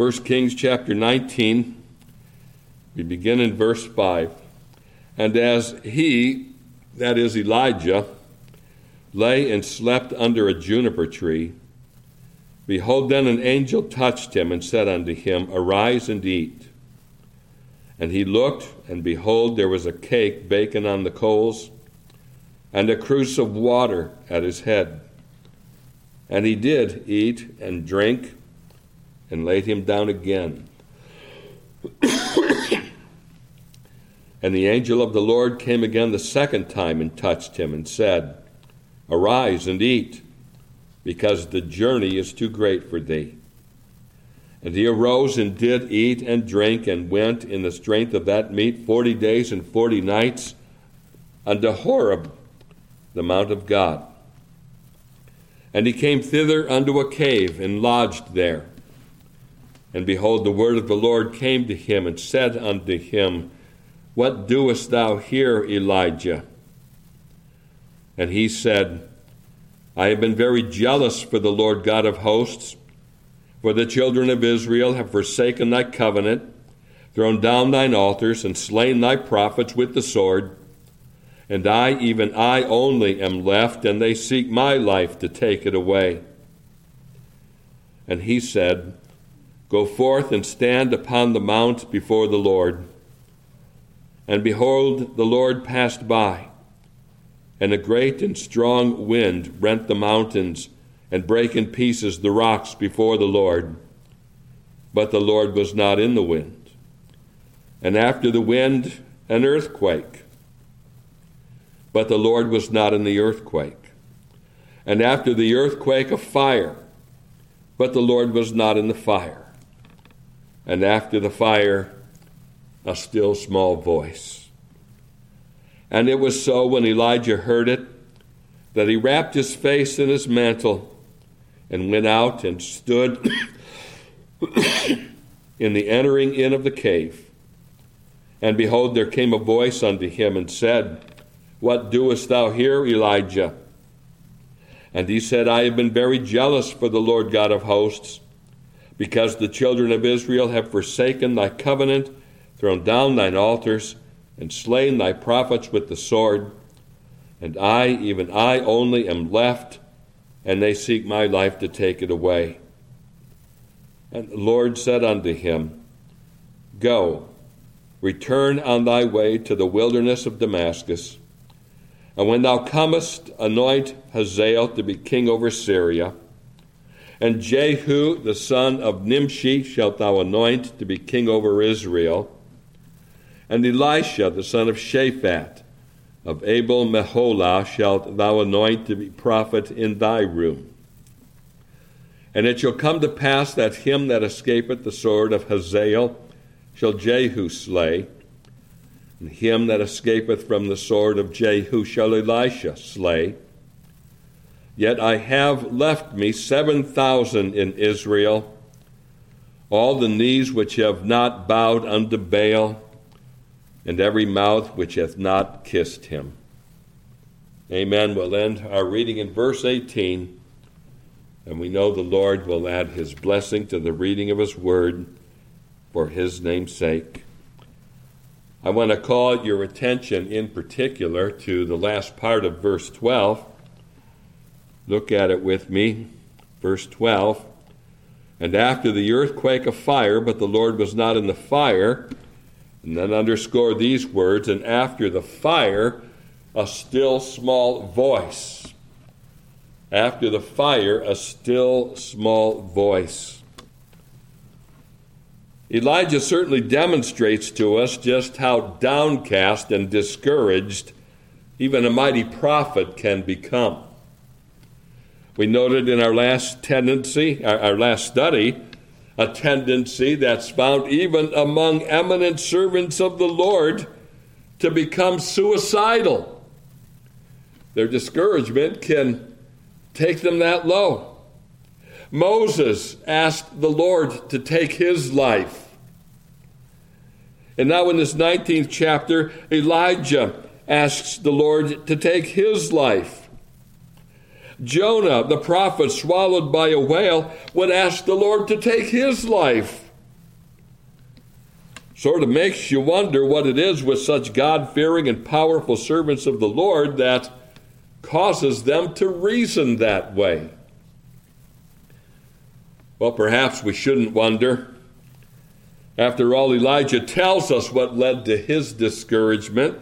1 Kings chapter 19, we begin in verse 5. And as he, that is Elijah, lay and slept under a juniper tree, behold, then an angel touched him and said unto him, Arise and eat. And he looked, and behold, there was a cake baking on the coals, and a cruse of water at his head. And he did eat and drink, and laid him down again. and the angel of the Lord came again the second time and touched him, and said, Arise and eat, because the journey is too great for thee. And he arose and did eat and drink, and went in the strength of that meat forty days and forty nights unto Horeb, the mount of God. And he came thither unto a cave, and lodged there. And behold, the word of the Lord came to him, and said unto him, What doest thou here, Elijah? And he said, I have been very jealous for the Lord God of hosts, for the children of Israel have forsaken thy covenant, thrown down thine altars, and slain thy prophets with the sword. And I, even I only, am left, and they seek my life to take it away. And he said, Go forth and stand upon the mount before the Lord. And behold, the Lord passed by and a great and strong wind rent the mountains and brake in pieces the rocks before the Lord. But the Lord was not in the wind. And after the wind, an earthquake. But the Lord was not in the earthquake. And after the earthquake, a fire. But the Lord was not in the fire. And after the fire, a still small voice. And it was so when Elijah heard it that he wrapped his face in his mantle and went out and stood in the entering in of the cave. And behold, there came a voice unto him and said, What doest thou here, Elijah? And he said, I have been very jealous for the Lord God of hosts, because the children of Israel have forsaken thy covenant, thrown down thine altars, and slain thy prophets with the sword. And I, even I only, am left, and they seek my life to take it away. And the Lord said unto him, Go, return on thy way to the wilderness of Damascus. And when thou comest, anoint Hazael to be king over Syria. And Jehu, the son of Nimshi, shalt thou anoint to be king over Israel and Elisha the son of Shaphat of Abel Meholah shalt thou anoint to be prophet in thy room. And it shall come to pass that him that escapeth the sword of Hazael shall Jehu slay, and him that escapeth from the sword of Jehu shall Elisha slay. Yet I have left me seven thousand in Israel, all the knees which have not bowed unto Baal and every mouth which hath not kissed him. Amen. We'll end our reading in verse 18, and we know the Lord will add his blessing to the reading of his word for his name's sake. I want to call your attention in particular to the last part of verse 12. Look at it with me. Verse 12. And after the earthquake, a fire, but the Lord was not in the fire and then underscore these words, and after the fire, a still small voice. After the fire, a still small voice. Elijah certainly demonstrates to us just how downcast and discouraged even a mighty prophet can become. We noted in our last tendency, our, our last study, a tendency that's found even among eminent servants of the Lord to become suicidal. Their discouragement can take them that low. Moses asked the Lord to take his life. And now, in this 19th chapter, Elijah asks the Lord to take his life. Jonah, the prophet swallowed by a whale, would ask the Lord to take his life. sort of makes you wonder what it is with such God fearing and powerful servants of the Lord that causes them to reason that way. Well, perhaps we shouldn't wonder. After all, Elijah tells us what led to his discouragement.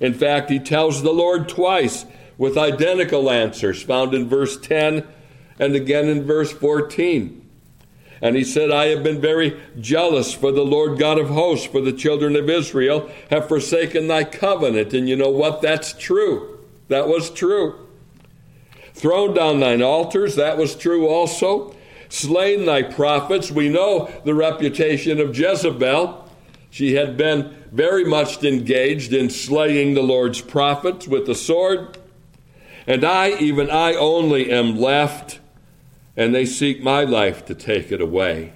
In fact, he tells the Lord twice with identical answers found in verse 10 and again in verse 14. And he said, I have been very jealous for the Lord God of hosts, for the children of Israel have forsaken thy covenant. And you know what? That's true. That was true. Thrown down thine altars, that was true also. Slain thy prophets. We know the reputation of Jezebel. She had been very much engaged in slaying the Lord's prophets with the sword. And I, even I only, am left and they seek my life to take it away.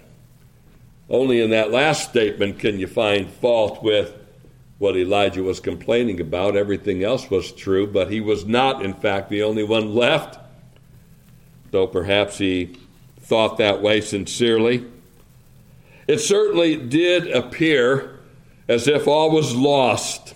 Only in that last statement can you find fault with what Elijah was complaining about. Everything else was true, but he was not, in fact, the only one left, though perhaps he thought that way sincerely. It certainly did appear as if all was lost.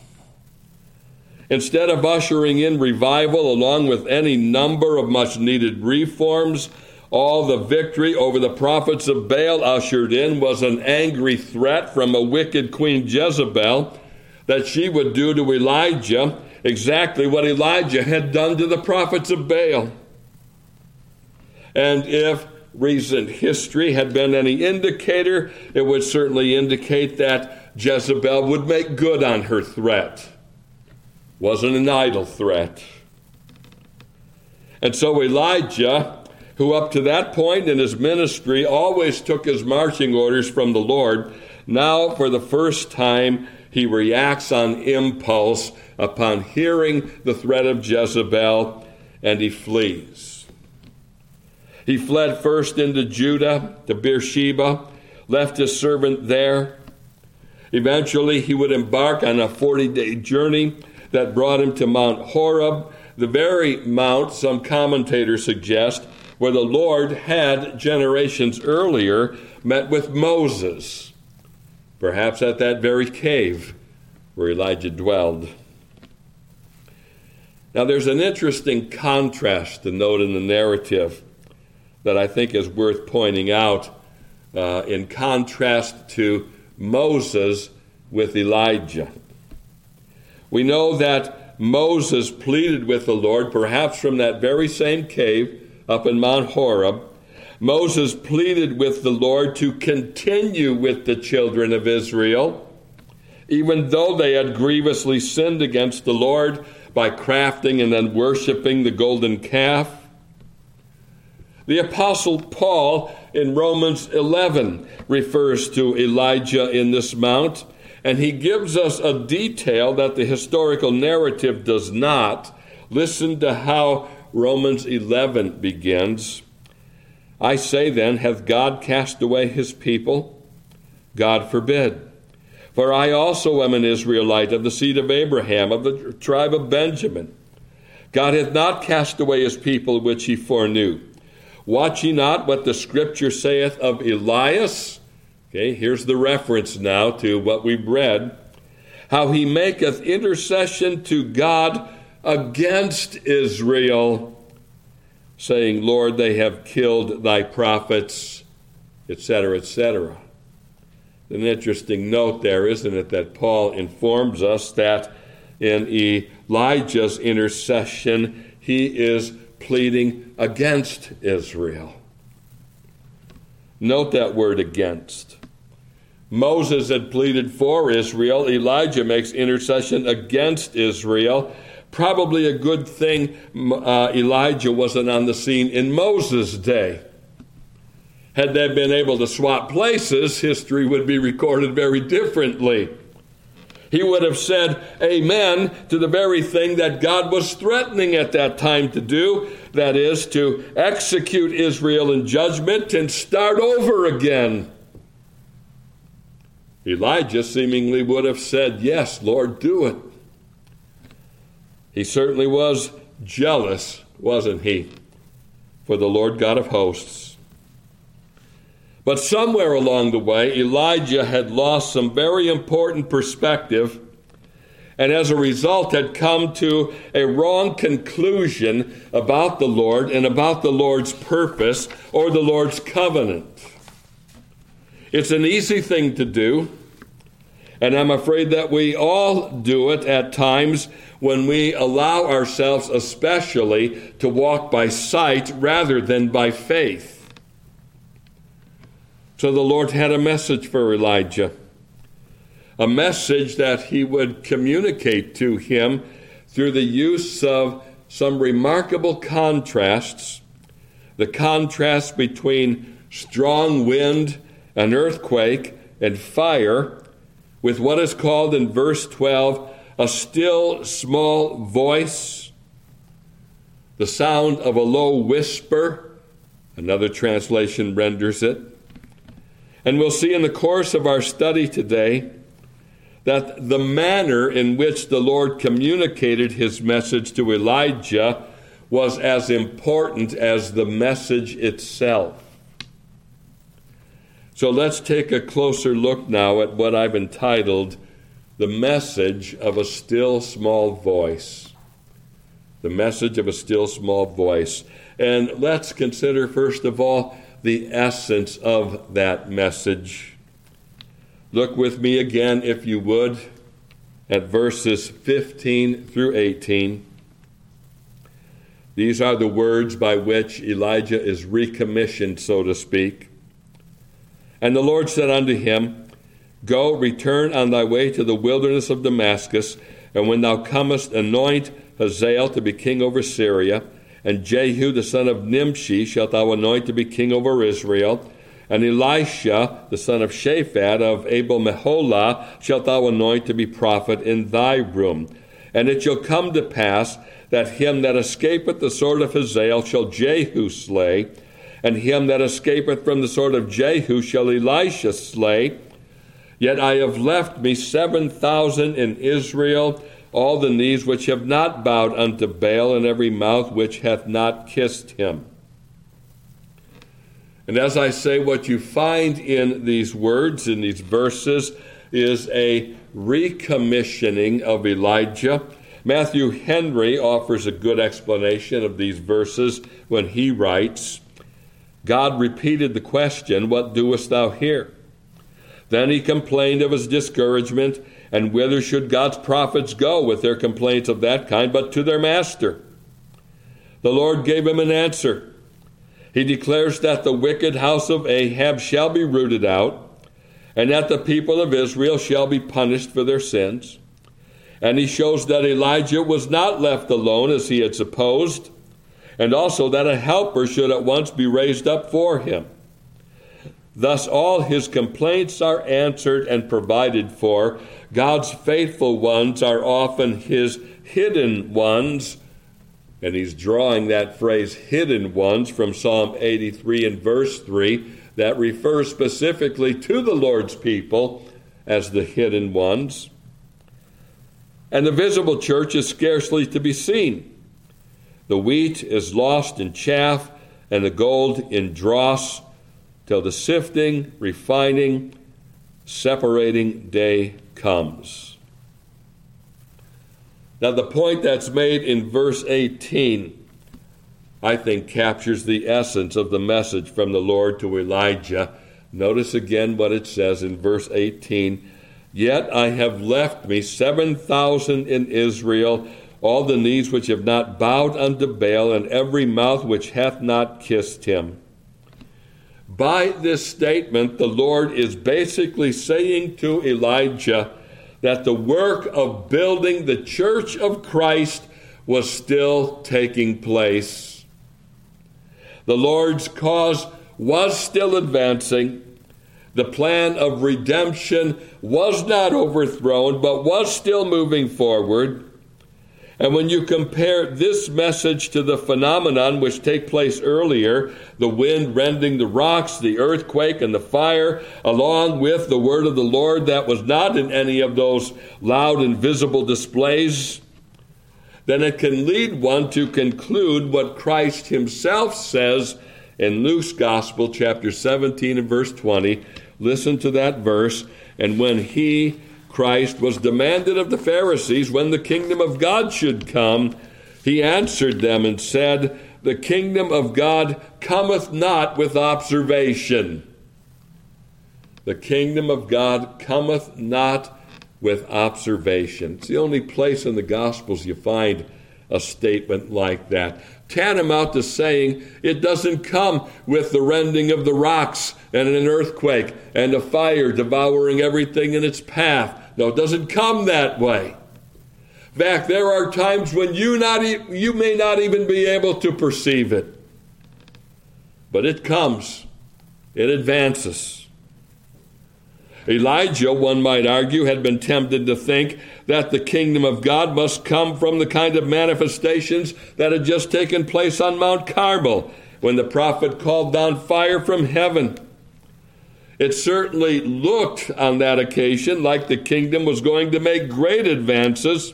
Instead of ushering in revival along with any number of much needed reforms, all the victory over the prophets of Baal ushered in was an angry threat from a wicked Queen Jezebel that she would do to Elijah exactly what Elijah had done to the prophets of Baal. And if recent history had been any indicator, it would certainly indicate that Jezebel would make good on her threat. Wasn't an idle threat. And so Elijah who up to that point in his ministry always took his marching orders from the Lord, now for the first time he reacts on impulse upon hearing the threat of Jezebel and he flees. He fled first into Judah to Beersheba, left his servant there. Eventually, he would embark on a 40 day journey that brought him to Mount Horeb, the very mount some commentators suggest where the Lord had generations earlier met with Moses, perhaps at that very cave where Elijah dwelled. Now, there's an interesting contrast to note in the narrative that I think is worth pointing out uh, in contrast to Moses with Elijah. We know that Moses pleaded with the Lord, perhaps from that very same cave up in Mount Horeb, Moses pleaded with the Lord to continue with the children of Israel, even though they had grievously sinned against the Lord by crafting and then worshiping the golden calf. The Apostle Paul in Romans 11 refers to Elijah in this mount, and he gives us a detail that the historical narrative does not. Listen to how Romans 11 begins. I say then, hath God cast away his people? God forbid. For I also am an Israelite of the seed of Abraham, of the tribe of Benjamin. God hath not cast away his people which he foreknew. Watch ye not what the scripture saith of Elias? Okay, here's the reference now to what we've read. How he maketh intercession to God against Israel, saying, Lord, they have killed thy prophets, etc., etc. An interesting note there, isn't it, that Paul informs us that in Elijah's intercession, he is pleading against Israel. Note that word against. Moses had pleaded for Israel. Elijah makes intercession against Israel. Probably a good thing uh, Elijah wasn't on the scene in Moses' day. Had they been able to swap places, history would be recorded very differently. He would have said amen to the very thing that God was threatening at that time to do that is, to execute Israel in judgment and start over again. Elijah seemingly would have said, Yes, Lord, do it. He certainly was jealous, wasn't he, for the Lord God of hosts. But somewhere along the way, Elijah had lost some very important perspective and as a result had come to a wrong conclusion about the Lord and about the Lord's purpose or the Lord's covenant. It's an easy thing to do, and I'm afraid that we all do it at times when we allow ourselves, especially, to walk by sight rather than by faith. So the Lord had a message for Elijah, a message that he would communicate to him through the use of some remarkable contrasts the contrast between strong wind, an earthquake, and fire, with what is called in verse 12 a still small voice, the sound of a low whisper, another translation renders it and we'll see in the course of our study today that the manner in which the Lord communicated his message to Elijah was as important as the message itself. So let's take a closer look now at what I've entitled The Message of a Still Small Voice. The Message of a Still Small Voice. And let's consider, first of all, the essence of that message. Look with me again, if you would, at verses 15 through 18. These are the words by which Elijah is recommissioned, so to speak. And the Lord said unto him, Go, return on thy way to the wilderness of Damascus, and when thou comest, anoint Hazael to be king over Syria and Jehu the son of Nimshi shalt thou anoint to be king over Israel. And Elisha the son of Shaphat of Abel Meholah shalt thou anoint to be prophet in thy room. And it shall come to pass that him that escapeth the sword of Hazael shall Jehu slay, and him that escapeth from the sword of Jehu shall Elisha slay. Yet I have left me seven thousand in Israel all the knees which have not bowed unto Baal, and every mouth which hath not kissed him. And as I say, what you find in these words, in these verses, is a recommissioning of Elijah. Matthew Henry offers a good explanation of these verses when he writes God repeated the question, What doest thou here? Then he complained of his discouragement and whither should God's prophets go with their complaints of that kind but to their master? The Lord gave him an answer. He declares that the wicked house of Ahab shall be rooted out, and that the people of Israel shall be punished for their sins. And he shows that Elijah was not left alone as he had supposed, and also that a helper should at once be raised up for him. Thus, all his complaints are answered and provided for. God's faithful ones are often his hidden ones. And he's drawing that phrase, hidden ones, from Psalm 83 and verse 3, that refers specifically to the Lord's people as the hidden ones. And the visible church is scarcely to be seen. The wheat is lost in chaff, and the gold in dross till the sifting, refining, separating day comes. Now, the point that's made in verse 18, I think, captures the essence of the message from the Lord to Elijah. Notice again what it says in verse 18 Yet I have left me 7,000 in Israel, all the knees which have not bowed unto Baal, and every mouth which hath not kissed him. By this statement, the Lord is basically saying to Elijah that the work of building the church of Christ was still taking place. The Lord's cause was still advancing. The plan of redemption was not overthrown, but was still moving forward. And when you compare this message to the phenomenon which take place earlier, the wind rending the rocks, the earthquake, and the fire, along with the word of the Lord that was not in any of those loud and visible displays, then it can lead one to conclude what Christ himself says in Luke's Gospel, chapter 17 and verse 20. Listen to that verse. And when he, Christ, was demanded of the Pharisees when the kingdom of God should come, he answered them and said, The kingdom of God cometh not with observation. The kingdom of God cometh not with observation. It's the only place in the Gospels you find a statement like that. Tantamount to saying it doesn't come with the rending of the rocks and an earthquake and a fire devouring everything in its path. No, it doesn't come that way. In fact, there are times when you, not e- you may not even be able to perceive it. But it comes, it advances. Elijah, one might argue, had been tempted to think that the kingdom of God must come from the kind of manifestations that had just taken place on Mount Carmel when the prophet called down fire from heaven. It certainly looked on that occasion like the kingdom was going to make great advances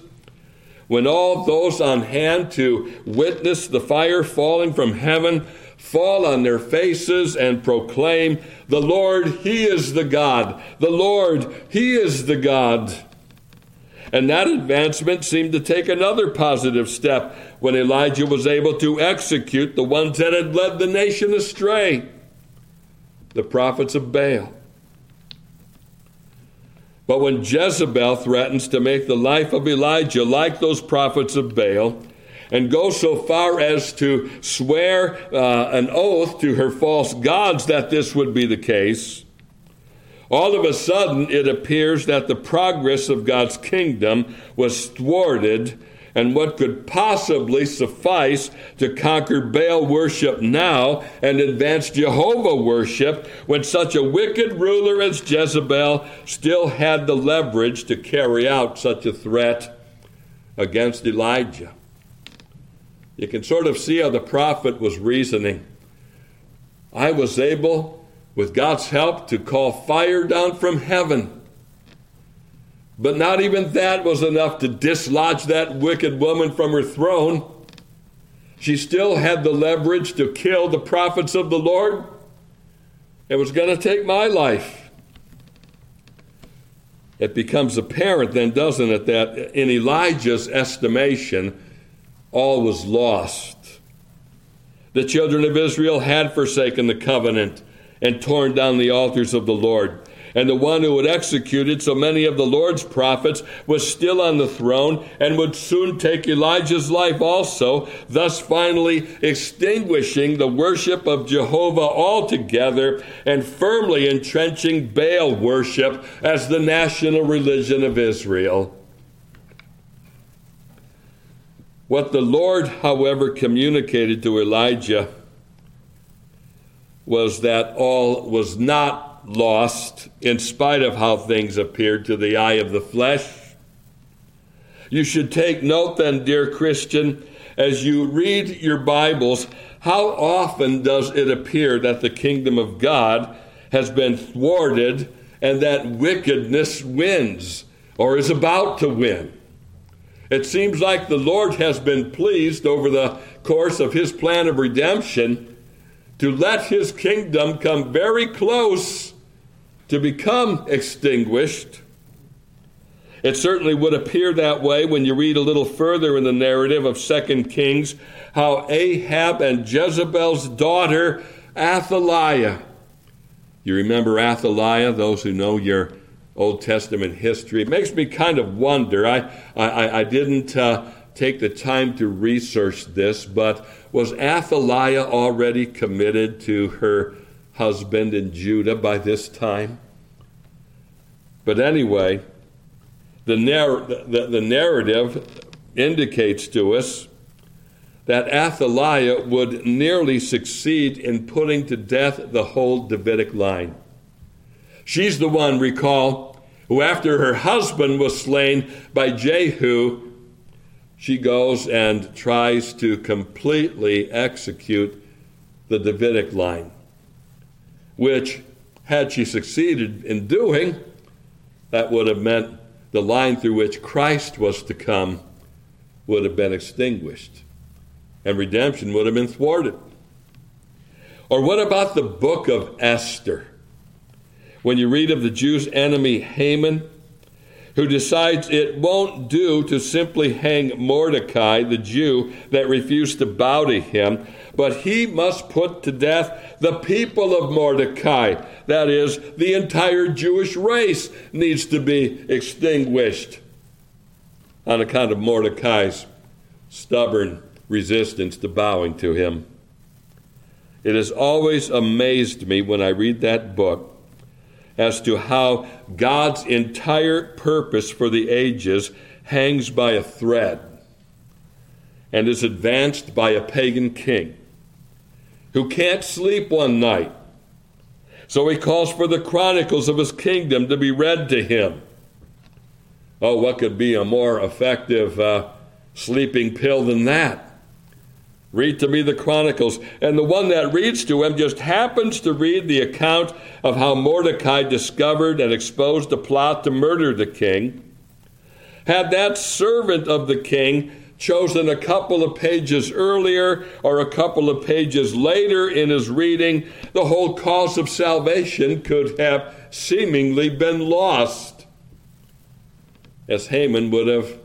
when all those on hand to witness the fire falling from heaven fall on their faces and proclaim, The Lord, He is the God. The Lord, He is the God. And that advancement seemed to take another positive step when Elijah was able to execute the ones that had led the nation astray the prophets of Baal. But when Jezebel threatens to make the life of Elijah like those prophets of Baal, and go so far as to swear uh, an oath to her false gods that this would be the case, all of a sudden it appears that the progress of God's kingdom was thwarted, and what could possibly suffice to conquer Baal worship now and advance Jehovah worship when such a wicked ruler as Jezebel still had the leverage to carry out such a threat against Elijah? You can sort of see how the prophet was reasoning. I was able, with God's help, to call fire down from heaven. But not even that was enough to dislodge that wicked woman from her throne. She still had the leverage to kill the prophets of the Lord. It was going to take my life. It becomes apparent then, doesn't it, that in Elijah's estimation, all was lost. The children of Israel had forsaken the covenant and torn down the altars of the Lord. And the one who had executed so many of the Lord's prophets was still on the throne and would soon take Elijah's life also, thus finally extinguishing the worship of Jehovah altogether and firmly entrenching Baal worship as the national religion of Israel. What the Lord, however, communicated to Elijah was that all was not lost in spite of how things appeared to the eye of the flesh. You should take note then, dear Christian, as you read your Bibles, how often does it appear that the kingdom of God has been thwarted and that wickedness wins or is about to win? It seems like the Lord has been pleased over the course of his plan of redemption to let his kingdom come very close to become extinguished. It certainly would appear that way when you read a little further in the narrative of 2 Kings how Ahab and Jezebel's daughter Athaliah. You remember Athaliah, those who know your Old Testament history. It makes me kind of wonder. I, I, I didn't uh, take the time to research this, but was Athaliah already committed to her husband in Judah by this time? But anyway, the, narr- the, the narrative indicates to us that Athaliah would nearly succeed in putting to death the whole Davidic line. She's the one, recall, who after her husband was slain by Jehu, she goes and tries to completely execute the Davidic line, which, had she succeeded in doing, that would have meant the line through which Christ was to come would have been extinguished, and redemption would have been thwarted. Or what about the book of Esther? When you read of the Jews' enemy Haman, who decides it won't do to simply hang Mordecai, the Jew that refused to bow to him, but he must put to death the people of Mordecai. That is, the entire Jewish race needs to be extinguished on account of Mordecai's stubborn resistance to bowing to him. It has always amazed me when I read that book as to how God's entire purpose for the ages hangs by a thread and is advanced by a pagan king who can't sleep one night. So he calls for the chronicles of his kingdom to be read to him. Oh, what could be a more effective uh, sleeping pill than that? Read to me the Chronicles. And the one that reads to him just happens to read the account of how Mordecai discovered and exposed a plot to murder the king. Had that servant of the king chosen a couple of pages earlier or a couple of pages later in his reading, the whole cause of salvation could have seemingly been lost, as Haman would have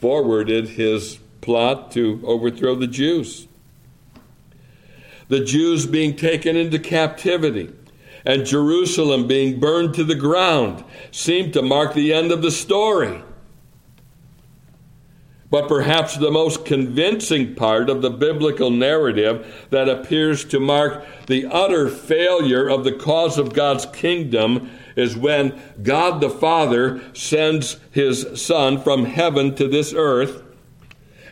forwarded his plot to overthrow the Jews. The Jews being taken into captivity and Jerusalem being burned to the ground seemed to mark the end of the story. But perhaps the most convincing part of the biblical narrative that appears to mark the utter failure of the cause of God's kingdom is when God the Father sends his Son from heaven to this earth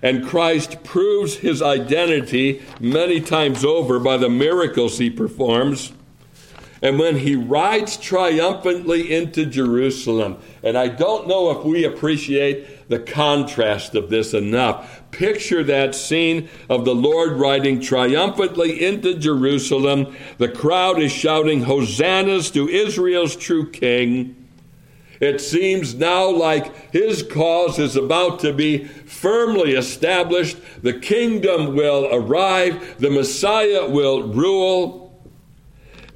and Christ proves his identity many times over by the miracles he performs. And when he rides triumphantly into Jerusalem, and I don't know if we appreciate the contrast of this enough. Picture that scene of the Lord riding triumphantly into Jerusalem. The crowd is shouting, Hosannas to Israel's true King. It seems now like his cause is about to be firmly established. The kingdom will arrive, the Messiah will rule.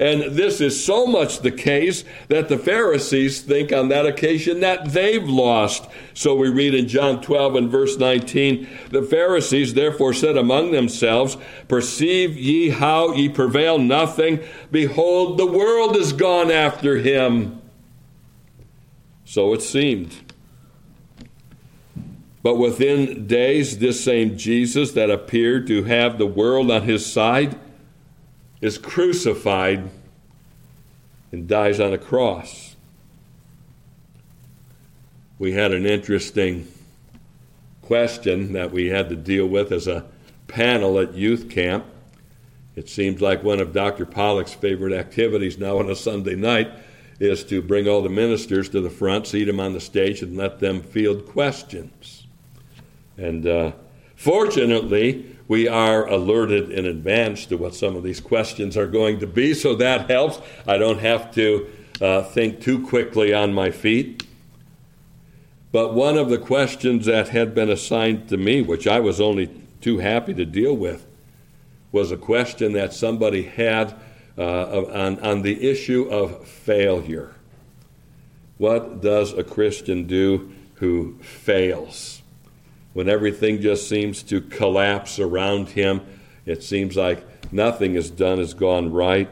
And this is so much the case that the Pharisees think on that occasion that they've lost. So we read in John 12 and verse 19 the Pharisees therefore said among themselves, Perceive ye how ye prevail nothing? Behold, the world is gone after him. So it seemed. But within days, this same Jesus that appeared to have the world on his side is crucified and dies on a cross. We had an interesting question that we had to deal with as a panel at youth camp. It seems like one of Dr. Pollock's favorite activities now on a Sunday night is to bring all the ministers to the front, seat them on the stage, and let them field questions. And uh, fortunately, we are alerted in advance to what some of these questions are going to be, so that helps. I don't have to uh, think too quickly on my feet. But one of the questions that had been assigned to me, which I was only too happy to deal with, was a question that somebody had uh, on, on the issue of failure. What does a Christian do who fails? When everything just seems to collapse around him, it seems like nothing is done has gone right.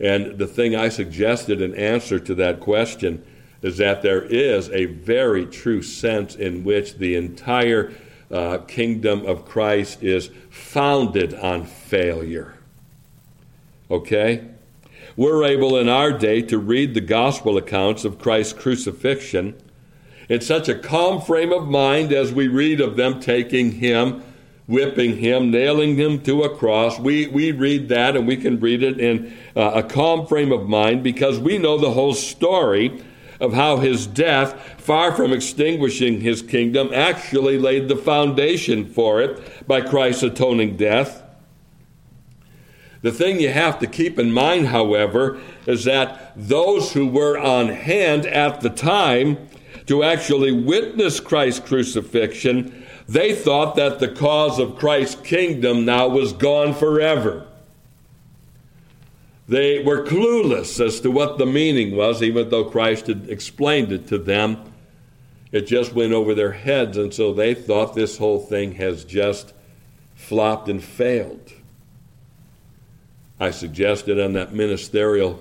And the thing I suggested in answer to that question is that there is a very true sense in which the entire uh, kingdom of Christ is founded on failure. Okay? We're able in our day to read the gospel accounts of Christ's crucifixion in such a calm frame of mind as we read of them taking him, whipping him, nailing him to a cross. We, we read that and we can read it in uh, a calm frame of mind because we know the whole story of how his death, far from extinguishing his kingdom, actually laid the foundation for it by Christ's atoning death. The thing you have to keep in mind, however, is that those who were on hand at the time to actually witness Christ's crucifixion They thought that the cause of Christ's kingdom now was gone forever. They were clueless as to what the meaning was, even though Christ had explained it to them. It just went over their heads, and so they thought this whole thing has just flopped and failed. I suggested on that ministerial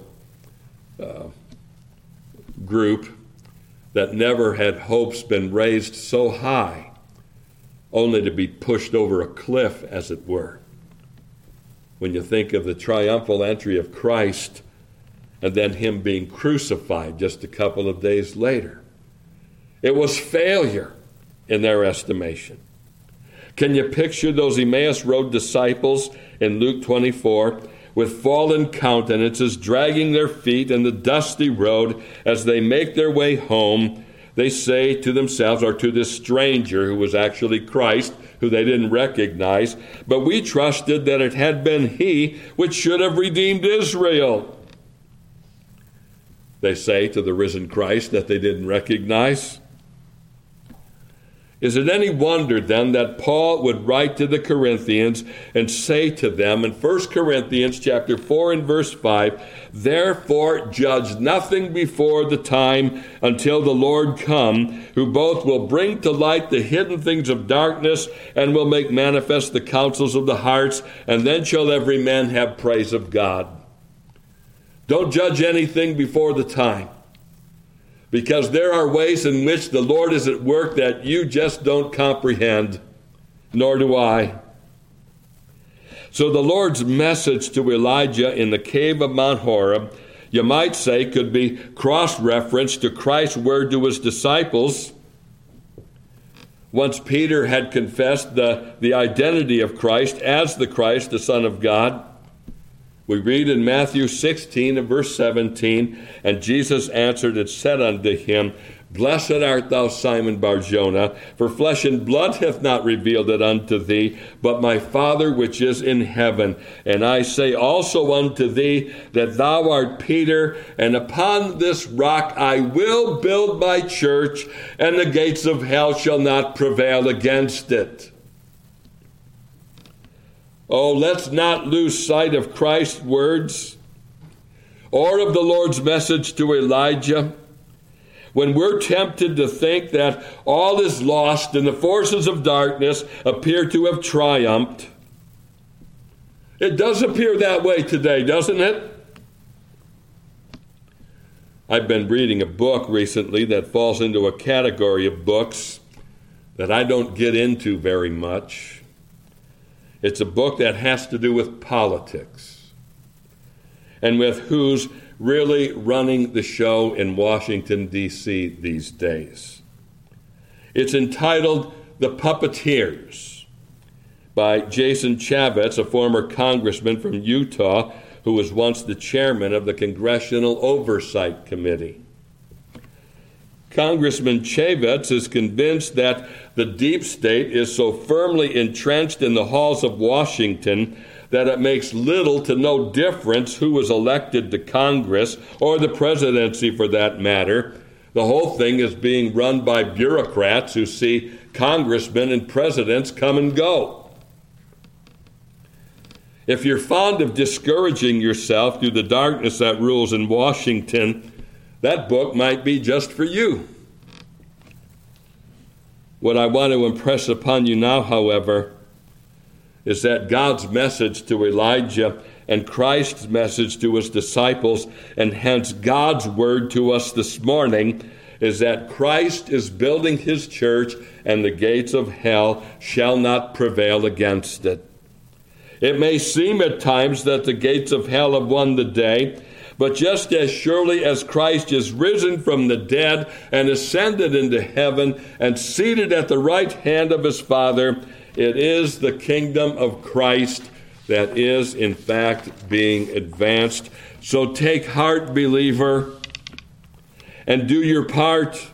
uh, group that never had hopes been raised so high, only to be pushed over a cliff, as it were. When you think of the triumphal entry of Christ and then Him being crucified just a couple of days later, it was failure in their estimation. Can you picture those Emmaus Road disciples in Luke 24 with fallen countenances dragging their feet in the dusty road as they make their way home? They say to themselves, or to this stranger who was actually Christ, who they didn't recognize, but we trusted that it had been He which should have redeemed Israel. They say to the risen Christ that they didn't recognize. Is it any wonder then that Paul would write to the Corinthians and say to them in 1 Corinthians chapter 4 and verse 5, Therefore judge nothing before the time until the Lord come, who both will bring to light the hidden things of darkness and will make manifest the counsels of the hearts, and then shall every man have praise of God. Don't judge anything before the time because there are ways in which the Lord is at work that you just don't comprehend, nor do I. So, the Lord's message to Elijah in the cave of Mount Horeb, you might say, could be cross referenced to Christ's word to his disciples. Once Peter had confessed the, the identity of Christ as the Christ, the Son of God, we read in Matthew 16 and verse 17, and Jesus answered and said unto him, Blessed art thou, Simon Barjona, for flesh and blood hath not revealed it unto thee, but my Father which is in heaven. And I say also unto thee that thou art Peter, and upon this rock I will build my church, and the gates of hell shall not prevail against it. Oh, let's not lose sight of Christ's words or of the Lord's message to Elijah. When we're tempted to think that all is lost and the forces of darkness appear to have triumphed, it does appear that way today, doesn't it? I've been reading a book recently that falls into a category of books that I don't get into very much. It's a book that has to do with politics and with who's really running the show in Washington, D.C. these days. It's entitled The Puppeteers by Jason Chaffetz, a former congressman from Utah who was once the chairman of the Congressional Oversight Committee. Congressman Chaffetz is convinced that the deep state is so firmly entrenched in the halls of Washington that it makes little to no difference who was elected to Congress or the presidency for that matter. The whole thing is being run by bureaucrats who see congressmen and presidents come and go. If you're fond of discouraging yourself through the darkness that rules in Washington, that book might be just for you. What I want to impress upon you now, however, is that God's message to Elijah and Christ's message to his disciples, and hence God's word to us this morning, is that Christ is building his church, and the gates of hell shall not prevail against it. It may seem at times that the gates of hell have won the day, but just as surely as Christ is risen from the dead and ascended into heaven and seated at the right hand of his Father, it is the kingdom of Christ that is, in fact, being advanced. So take heart, believer, and do your part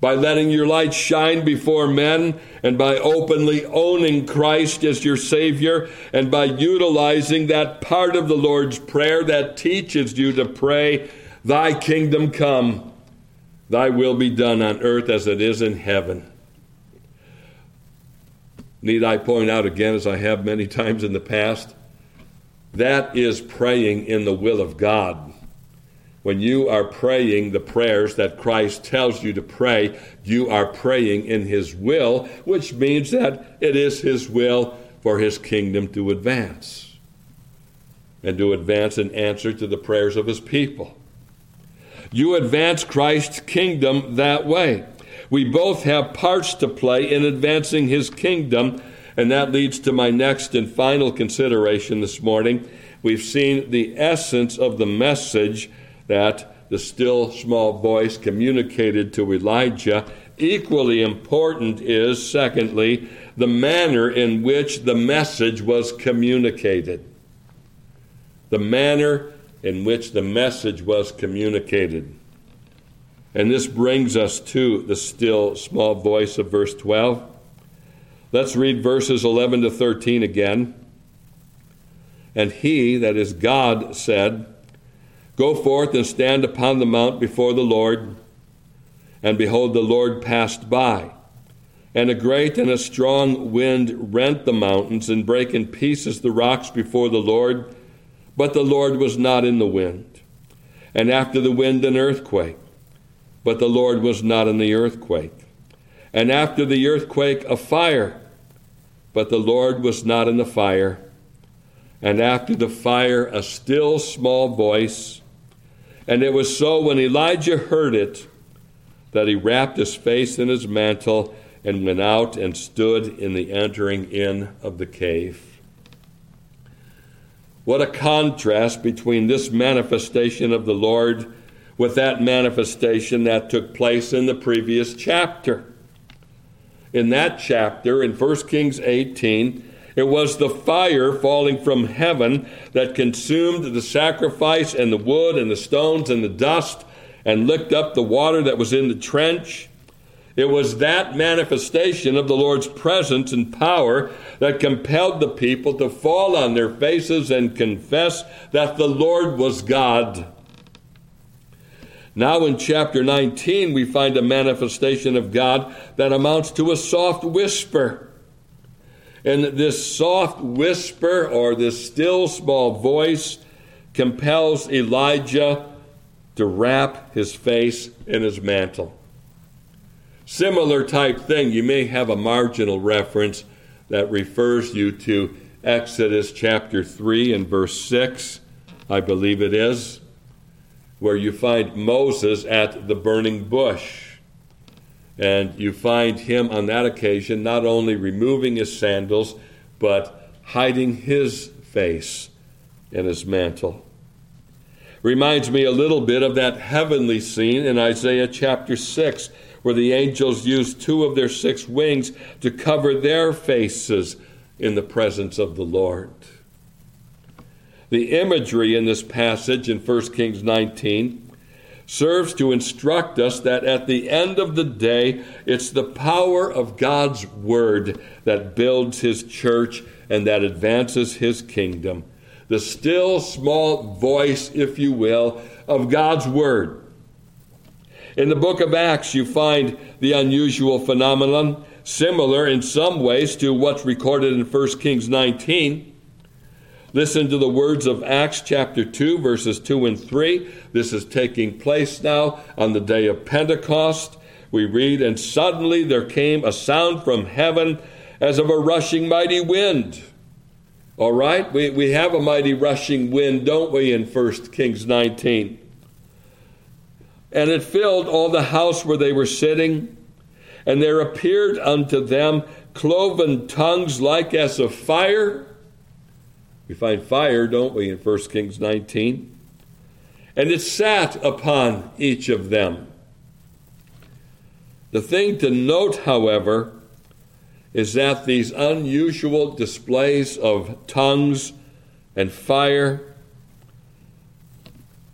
by letting your light shine before men and by openly owning Christ as your Savior and by utilizing that part of the Lord's Prayer that teaches you to pray, Thy kingdom come, Thy will be done on earth as it is in heaven. Need I point out again, as I have many times in the past, that is praying in the will of God. When you are praying the prayers that Christ tells you to pray, you are praying in His will, which means that it is His will for His kingdom to advance and to advance in answer to the prayers of His people. You advance Christ's kingdom that way. We both have parts to play in advancing His kingdom, and that leads to my next and final consideration this morning. We've seen the essence of the message that the still small voice communicated to Elijah. Equally important is, secondly, the manner in which the message was communicated. The manner in which the message was communicated. And this brings us to the still small voice of verse 12. Let's read verses 11 to 13 again. And he, that is God, said, Go forth and stand upon the mount before the Lord. And behold, the Lord passed by. And a great and a strong wind rent the mountains and brake in pieces the rocks before the Lord. But the Lord was not in the wind. And after the wind, an earthquake but the Lord was not in the earthquake. And after the earthquake, a fire, but the Lord was not in the fire. And after the fire, a still small voice. And it was so when Elijah heard it that he wrapped his face in his mantle and went out and stood in the entering in of the cave. What a contrast between this manifestation of the Lord with that manifestation that took place in the previous chapter. In that chapter, in 1 Kings 18, it was the fire falling from heaven that consumed the sacrifice and the wood and the stones and the dust and licked up the water that was in the trench. It was that manifestation of the Lord's presence and power that compelled the people to fall on their faces and confess that the Lord was God. Now, in chapter 19, we find a manifestation of God that amounts to a soft whisper. And this soft whisper, or this still small voice, compels Elijah to wrap his face in his mantle. Similar type thing, you may have a marginal reference that refers you to Exodus chapter 3 and verse 6, I believe it is where you find Moses at the burning bush. And you find him on that occasion not only removing his sandals, but hiding his face in his mantle. Reminds me a little bit of that heavenly scene in Isaiah chapter 6, where the angels used two of their six wings to cover their faces in the presence of the Lord. The imagery in this passage in 1 Kings 19 serves to instruct us that at the end of the day, it's the power of God's Word that builds His church and that advances His kingdom. The still small voice, if you will, of God's Word. In the book of Acts, you find the unusual phenomenon, similar in some ways to what's recorded in 1 Kings 19. Listen to the words of Acts chapter 2, verses 2 and 3. This is taking place now on the day of Pentecost. We read, And suddenly there came a sound from heaven as of a rushing mighty wind. All right, we, we have a mighty rushing wind, don't we, in 1 Kings 19? And it filled all the house where they were sitting. And there appeared unto them cloven tongues like as of fire we find fire, don't we, in 1 Kings 19? And it sat upon each of them. The thing to note, however, is that these unusual displays of tongues and fire,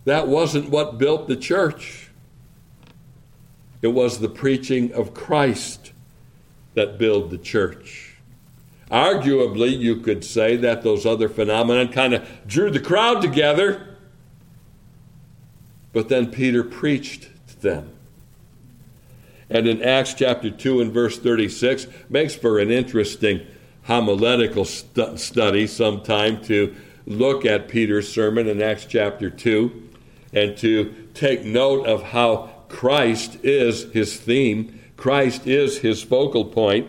that wasn't what built the church. It was the preaching of Christ that built the church. Arguably, you could say that those other phenomena kind of drew the crowd together. But then Peter preached to them. And in Acts chapter 2 and verse 36, makes for an interesting homiletical stu- study sometime to look at Peter's sermon in Acts chapter 2 and to take note of how Christ is his theme, Christ is his focal point.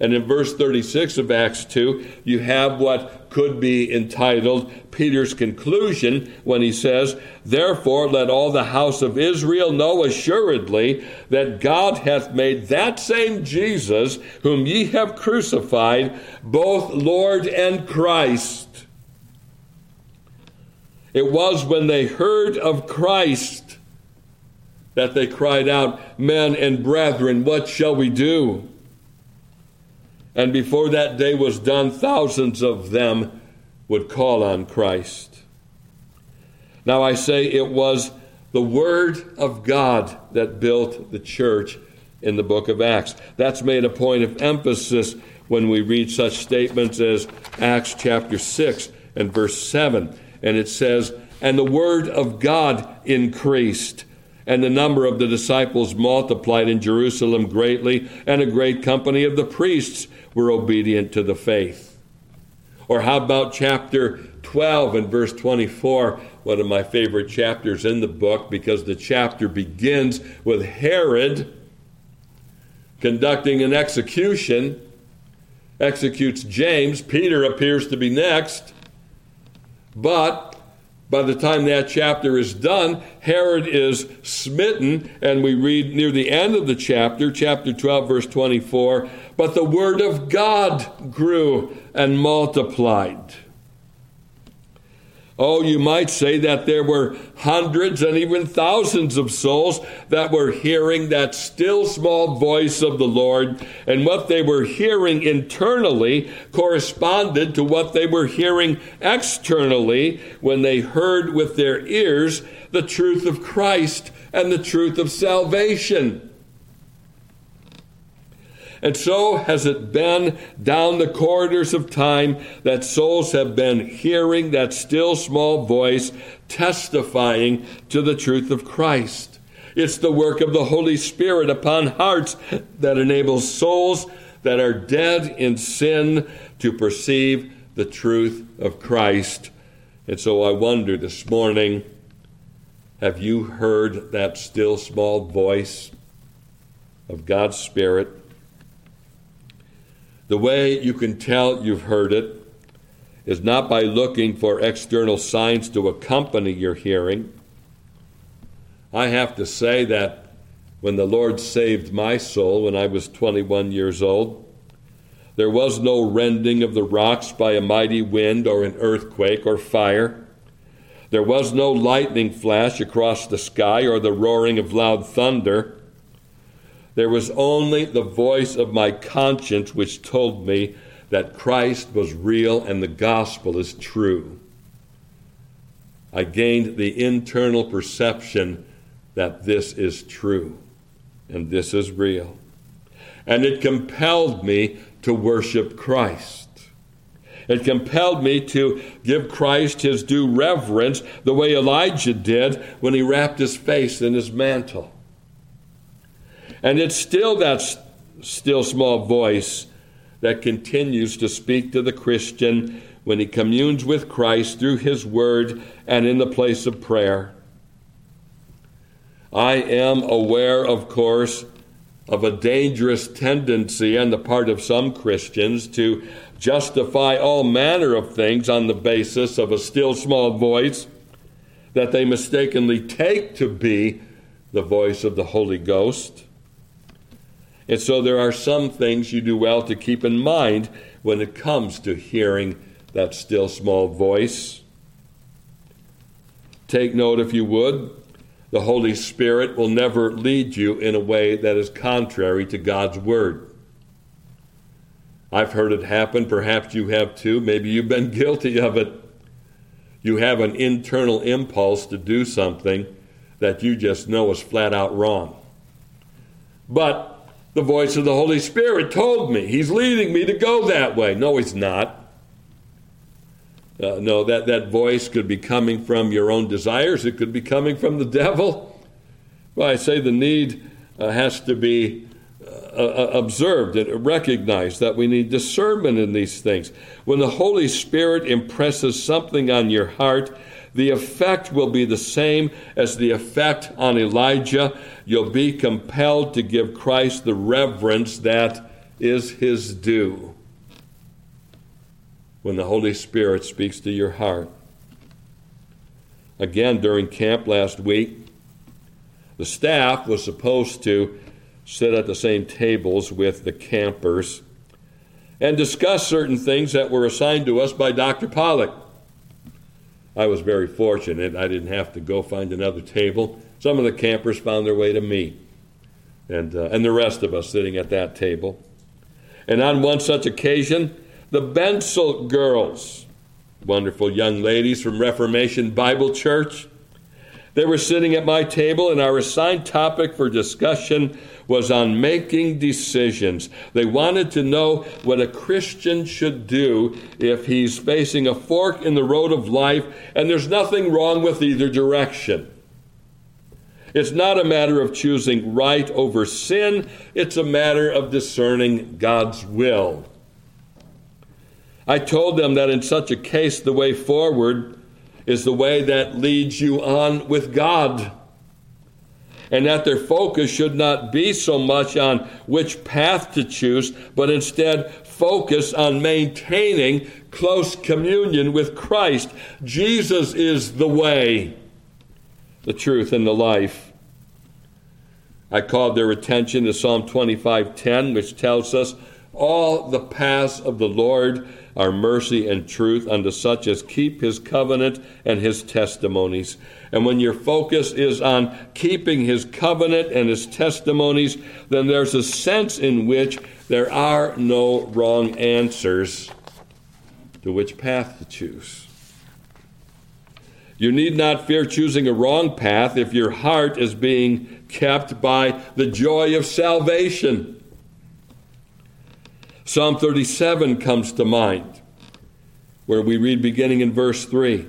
And in verse 36 of Acts 2, you have what could be entitled Peter's conclusion when he says, Therefore, let all the house of Israel know assuredly that God hath made that same Jesus, whom ye have crucified, both Lord and Christ. It was when they heard of Christ that they cried out, Men and brethren, what shall we do? And before that day was done, thousands of them would call on Christ. Now I say it was the Word of God that built the church in the book of Acts. That's made a point of emphasis when we read such statements as Acts chapter 6 and verse 7. And it says, And the Word of God increased and the number of the disciples multiplied in Jerusalem greatly, and a great company of the priests were obedient to the faith. Or how about chapter 12 and verse 24, one of my favorite chapters in the book, because the chapter begins with Herod conducting an execution, executes James. Peter appears to be next. But by the time that chapter is done, Herod is smitten, and we read near the end of the chapter, chapter 12, verse 24, but the word of God grew and multiplied. Oh, you might say that there were hundreds and even thousands of souls that were hearing that still small voice of the Lord, and what they were hearing internally corresponded to what they were hearing externally when they heard with their ears the truth of Christ and the truth of salvation. And so has it been down the corridors of time that souls have been hearing that still small voice testifying to the truth of Christ. It's the work of the Holy Spirit upon hearts that enables souls that are dead in sin to perceive the truth of Christ. And so I wonder this morning have you heard that still small voice of God's Spirit? The way you can tell you've heard it is not by looking for external signs to accompany your hearing. I have to say that when the Lord saved my soul when I was 21 years old, there was no rending of the rocks by a mighty wind or an earthquake or fire. There was no lightning flash across the sky or the roaring of loud thunder. There was only the voice of my conscience which told me that Christ was real and the gospel is true. I gained the internal perception that this is true and this is real. And it compelled me to worship Christ. It compelled me to give Christ his due reverence the way Elijah did when he wrapped his face in his mantle. And it's still that still small voice that continues to speak to the Christian when he communes with Christ through his word and in the place of prayer. I am aware, of course, of a dangerous tendency on the part of some Christians to justify all manner of things on the basis of a still small voice that they mistakenly take to be the voice of the Holy Ghost. And so there are some things you do well to keep in mind when it comes to hearing that still small voice. Take note, if you would, the Holy Spirit will never lead you in a way that is contrary to God's Word. I've heard it happen, perhaps you have too. Maybe you've been guilty of it. You have an internal impulse to do something that you just know is flat out wrong. But the voice of the Holy Spirit told me. He's leading me to go that way. No, he's not. Uh, no, that, that voice could be coming from your own desires, it could be coming from the devil. Well, I say the need uh, has to be uh, uh, observed and recognized that we need discernment in these things. When the Holy Spirit impresses something on your heart, the effect will be the same as the effect on Elijah. You'll be compelled to give Christ the reverence that is his due when the Holy Spirit speaks to your heart. Again, during camp last week, the staff was supposed to sit at the same tables with the campers and discuss certain things that were assigned to us by Dr. Pollock. I was very fortunate. I didn't have to go find another table. Some of the campers found their way to me, and, uh, and the rest of us sitting at that table. And on one such occasion, the Bensel girls, wonderful young ladies from Reformation Bible Church, they were sitting at my table, and our assigned topic for discussion was on making decisions. They wanted to know what a Christian should do if he's facing a fork in the road of life, and there's nothing wrong with either direction. It's not a matter of choosing right over sin, it's a matter of discerning God's will. I told them that in such a case, the way forward is the way that leads you on with God and that their focus should not be so much on which path to choose, but instead focus on maintaining close communion with Christ. Jesus is the way, the truth, and the life. I called their attention to Psalm 25:10, which tells us all the paths of the Lord are mercy and truth unto such as keep his covenant and his testimonies. And when your focus is on keeping his covenant and his testimonies, then there's a sense in which there are no wrong answers to which path to choose. You need not fear choosing a wrong path if your heart is being kept by the joy of salvation. Psalm 37 comes to mind, where we read beginning in verse 3.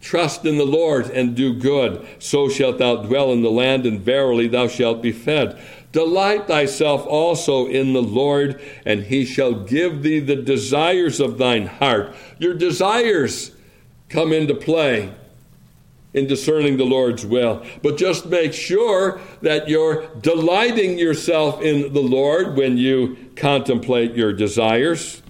Trust in the Lord and do good, so shalt thou dwell in the land, and verily thou shalt be fed. Delight thyself also in the Lord, and he shall give thee the desires of thine heart. Your desires come into play in discerning the Lord's will. But just make sure that you're delighting yourself in the Lord when you contemplate your desires.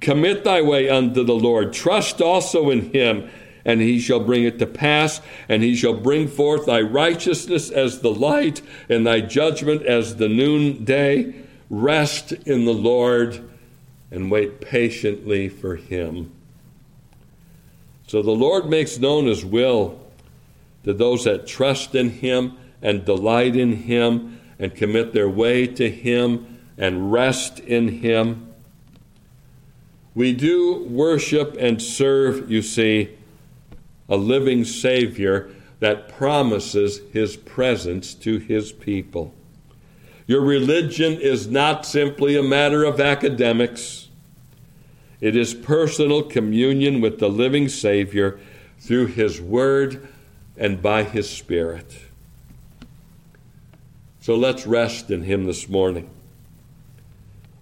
Commit thy way unto the Lord. Trust also in him and he shall bring it to pass, and he shall bring forth thy righteousness as the light, and thy judgment as the noonday. Rest in the Lord and wait patiently for him. So the Lord makes known his will to those that trust in him and delight in him and commit their way to him and rest in him. We do worship and serve, you see, a living Savior that promises His presence to His people. Your religion is not simply a matter of academics. It is personal communion with the living Savior through His Word and by His Spirit. So let's rest in Him this morning.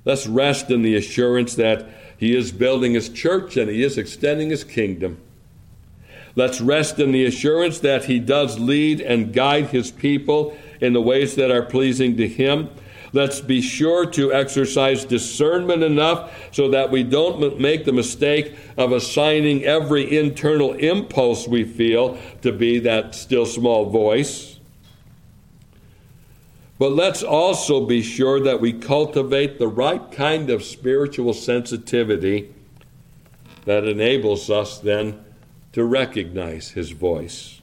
Let's rest in the assurance that He is building His church and He is extending His kingdom. Let's rest in the assurance that He does lead and guide His people in the ways that are pleasing to Him. Let's be sure to exercise discernment enough so that we don't make the mistake of assigning every internal impulse we feel to be that still small voice. But let's also be sure that we cultivate the right kind of spiritual sensitivity that enables us then to recognize his voice.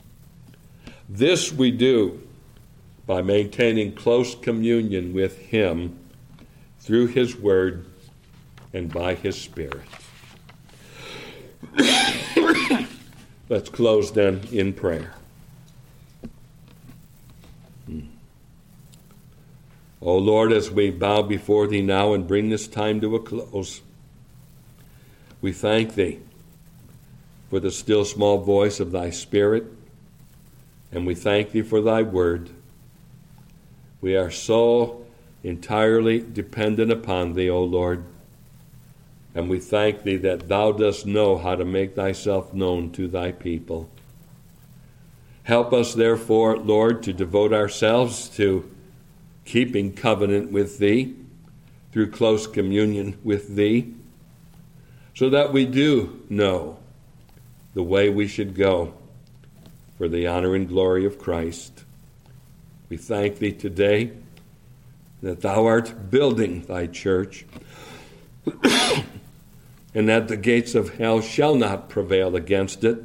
This we do by maintaining close communion with him through his word and by his spirit. Let's close then in prayer. O oh Lord, as we bow before thee now and bring this time to a close, we thank thee for the still small voice of thy Spirit, and we thank thee for thy word. We are so entirely dependent upon thee, O Lord. And we thank thee that thou dost know how to make thyself known to thy people. Help us, therefore, Lord, to devote ourselves to keeping covenant with thee through close communion with thee, so that we do know the way we should go for the honor and glory of Christ. We thank thee today that thou art building thy church, and that the gates of hell shall not prevail against it.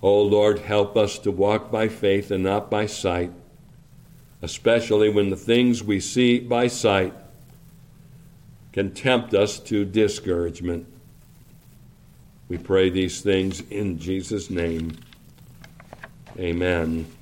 O Lord, help us to walk by faith and not by sight, especially when the things we see by sight can tempt us to discouragement. We pray these things in Jesus' name. Amen.